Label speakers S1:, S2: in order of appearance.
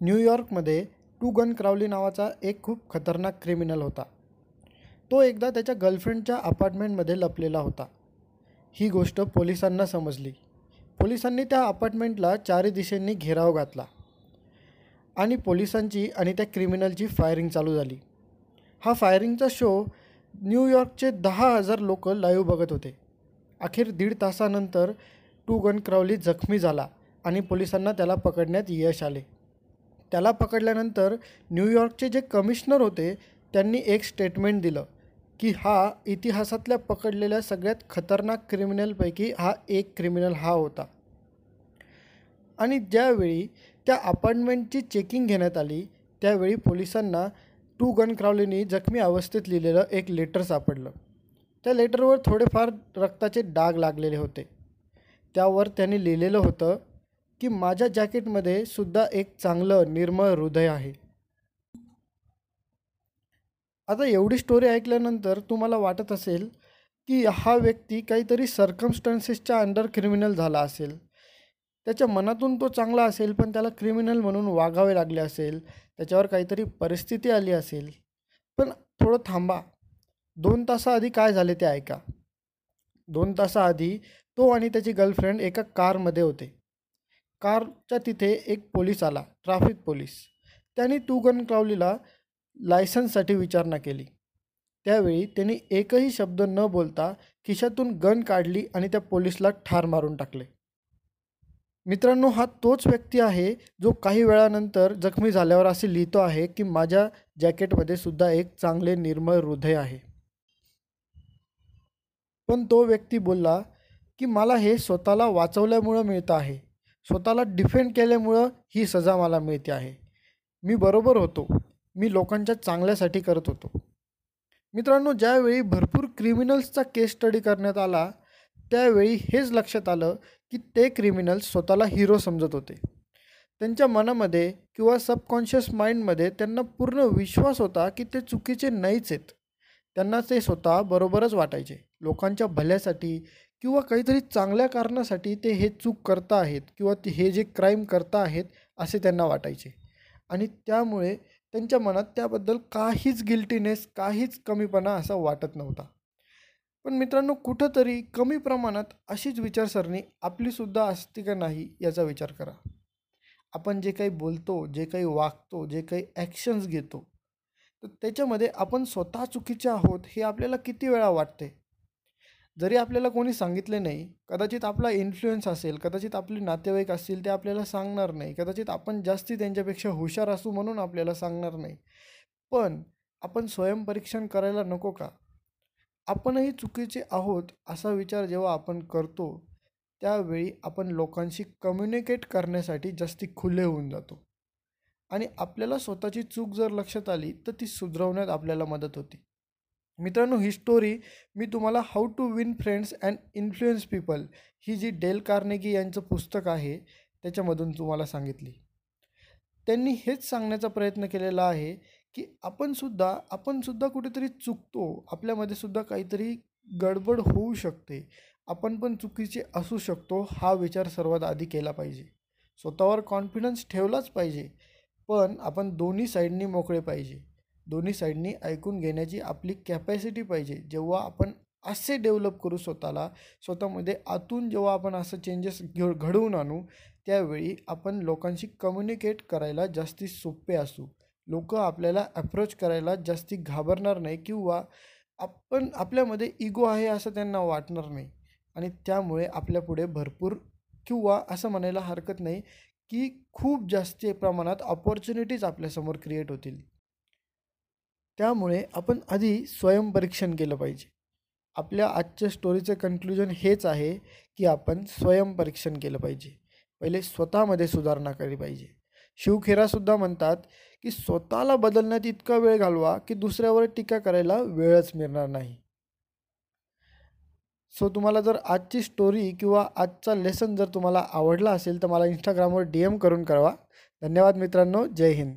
S1: न्यूयॉर्कमध्ये to gun क्रावली नावाचा एक खूप खतरनाक क्रिमिनल होता. तो एकदा त्याच्या गर्लफ्रेंडच्या अपार्टमेंटमध्ये लपलेला होता. ही गोष्ट पोलिसांना समजली. पोलिसांनी त्या अपार्टमेंटला चारी दिशेंनी घेराव घातला आणि पोलिसांची आणि त्या क्रिमिनलची फायरिंग चालू झाली. हा फायरिंगचा शो न्यूयॉर्कचे दहा हजार लोक लाईव्ह बघत होते. अखेर दीड तासानंतर टू गन क्रावली जखमी झाला आणि पोलिसांना त्याला पकडण्यात यश आले. त्याला पकडल्यानंतर न्यूयॉर्कचे जे कमिशनर होते त्यांनी एक स्टेटमेंट दिलं की हा इतिहासातल्या पकडलेल्या सगळ्यात खतरनाक क्रिमिनलपैकी हा एक क्रिमिनल हा होता. आणि ज्यावेळी त्या अपार्टमेंटची चेकिंग घेण्यात आली त्यावेळी पोलिसांना टू गन क्रावलीनी जखमी अवस्थेत लिहिलेलं एक लेटर सापडलं. त्या लेटरवर थोडेफार रक्ताचे डाग लागलेले होते. त्यावर त्यांनी लिहिलेलं होतं की माझ्या जॅकेटमध्ये सुद्धा एक चांगलं निर्मळ हृदय आहे. आता एवढी स्टोरी ऐकल्यानंतर तुम्हाला वाटत असेल की हा व्यक्ती काहीतरी सर्कमस्टन्सेसच्या अंडर क्रिमिनल झाला असेल. त्याच्या मनातून तो चांगला असेल पण त्याला क्रिमिनल म्हणून वागावे लागले असेल त्याच्यावर काहीतरी परिस्थिती आली असेल. पण थोडं थांबा. दोन तासाआधी काय झाले ते ऐका. दोन तासाआधी तो आणि त्याची गर्लफ्रेंड एका कारमध्ये होते. कारच्या तिथे एक पोलीस आला ट्राफिक पोलीस. त्यांनी टू गन क्लावलीला लायसन्ससाठी विचारणा केली. त्यावेळी त्यांनी एकही शब्द न बोलता खिशातून गन काढली आणि त्या पोलीसला ठार मारून टाकले. मित्रांनो हा तोच व्यक्ती आहे जो काही वेळानंतर जखमी झाल्यावर असे लिहितो आहे की माझ्या जॅकेटमध्ये सुद्धा एक चांगले निर्मळ हृदय आहे. पण तो व्यक्ती बोलला की मला हे स्वतःला वाचवल्यामुळं मिळतं आहे. स्वतःला डिफेंड केल्यामुळं ही सजा मला मिळते आहे. मी बरोबर होतो. मी लोकांच्या चांगल्यासाठी करत होतो. मित्रांनो ज्यावेळी भरपूर क्रिमिनल्सचा केस स्टडी करण्यात आला त्यावेळी हेच लक्षात आलं की ते क्रिमिनल्स स्वतःला हिरो समजत होते. त्यांच्या मनामध्ये किंवा सबकॉन्शियस माइंडमध्ये त्यांना पूर्ण विश्वास होता की ते चुकीचे नाहीच आहेत. त्यांना ते स्वतः बरोबरच वाटायचे. लोकांच्या भल्यासाठी किंवा काहीतरी चांगल्या कारणासाठी ते हे चूक करता आहेत किंवा ते हे जे क्राईम करता आहेत असे त्यांना वाटायचे. आणि त्यामुळे त्यांच्या मनात त्याबद्दल काहीच गिल्टीनेस काहीच कमीपणा असा वाटत नव्हता. पण मित्रांनो कुठंतरी कमी प्रमाणात अशीच विचारसरणी आपलीसुद्धा असते का नाही याचा विचार करा. आपण जे काही बोलतो जे काही वागतो जे काही ॲक्शन्स घेतो तर त्याच्यामध्ये आपण स्वतः चुकीचे आहोत हे आपल्याला किती वेळा वाटते जरी आपल्याला कोणी सांगितले नाही कदाचित आपला इन्फ्लुएन्स असेल कदाचित आपले नातेवाईक असतील ते आपल्याला सांगणार नाही कदाचित आपण जास्ती त्यांच्यापेक्षा हुशार असू म्हणून आपल्याला सांगणार नाही. पण आपण स्वयंपरीक्षण करायला नको का? आपणही चुकीचे आहोत असा विचार जेव्हा आपण करतो त्यावेळी आपण लोकांशी कम्युनिकेट करण्यासाठी जास्ती खुले होऊन जातो. आणि आपल्याला स्वतःची चूक जर लक्षात आली तर ती सुधरवण्यात आपल्याला मदत होती. मित्रांनो ही स्टोरी मी तुम्हाला how to win friends and influence people ही जी डेल कार्नेगी यांचं पुस्तक आहे त्याच्यामधून तुम्हाला सांगितली. त्यांनी हेच सांगण्याचा प्रयत्न केलेला आहे की आपणसुद्धा आपणसुद्धा कुठेतरी चुकतो आपल्यामध्ये सुद्धा काहीतरी गडबड होऊ शकते आपण पण चुकीचे असू शकतो हा विचार सर्वात आधी केला पाहिजे. स्वतःवर कॉन्फिडन्स ठेवलाच पाहिजे पण आपण दोन्ही साईडनी मोकळे पाहिजे. दोन्ही साईडनी ऐकून घेण्याची आपली कॅपॅसिटी पाहिजे. जेव्हा आपण असे डेव्हलप करू स्वतःला स्वतःमध्ये आतून जेव्हा आपण असं चेंजेस घे घडवून आणू त्यावेळी आपण लोकांशी कम्युनिकेट करायला जास्ती सोपे असू. लोक आपल्याला अप्रोच करायला जास्ती घाबरणार नाही किंवा आपण आपल्यामध्ये इगो आहे असं त्यांना वाटणार नाही. आणि त्यामुळे आपल्यापुढे भरपूर किंवा असं म्हणायला हरकत नाही की खूप जास्त प्रमाणात ऑपॉर्च्युनिटीज आपल्यासमोर क्रिएट होतील. त्यामुळे आपण आधी स्वयंपरीक्षण केलं पाहिजे. आपल्या आजच्या स्टोरीचं कन्क्लुजन हेच आहे की आपण स्वयंपरीक्षण केलं पाहिजे. पहिले स्वतःमध्ये सुधारणा केली पाहिजे. शिवखेरासुद्धा म्हणतात की स्वतःला बदलण्यात इतका वेळ घालवा की दुसऱ्यावर टीका करायला वेळच मिळणार नाही. सो तुम्हाला जर आजची स्टोरी किंवा आजचा लेसन जर तुम्हाला आवडला असेल तर मला इंस्टाग्रामवर डी एम करून कळवा. धन्यवाद मित्रांनो. जय हिंद.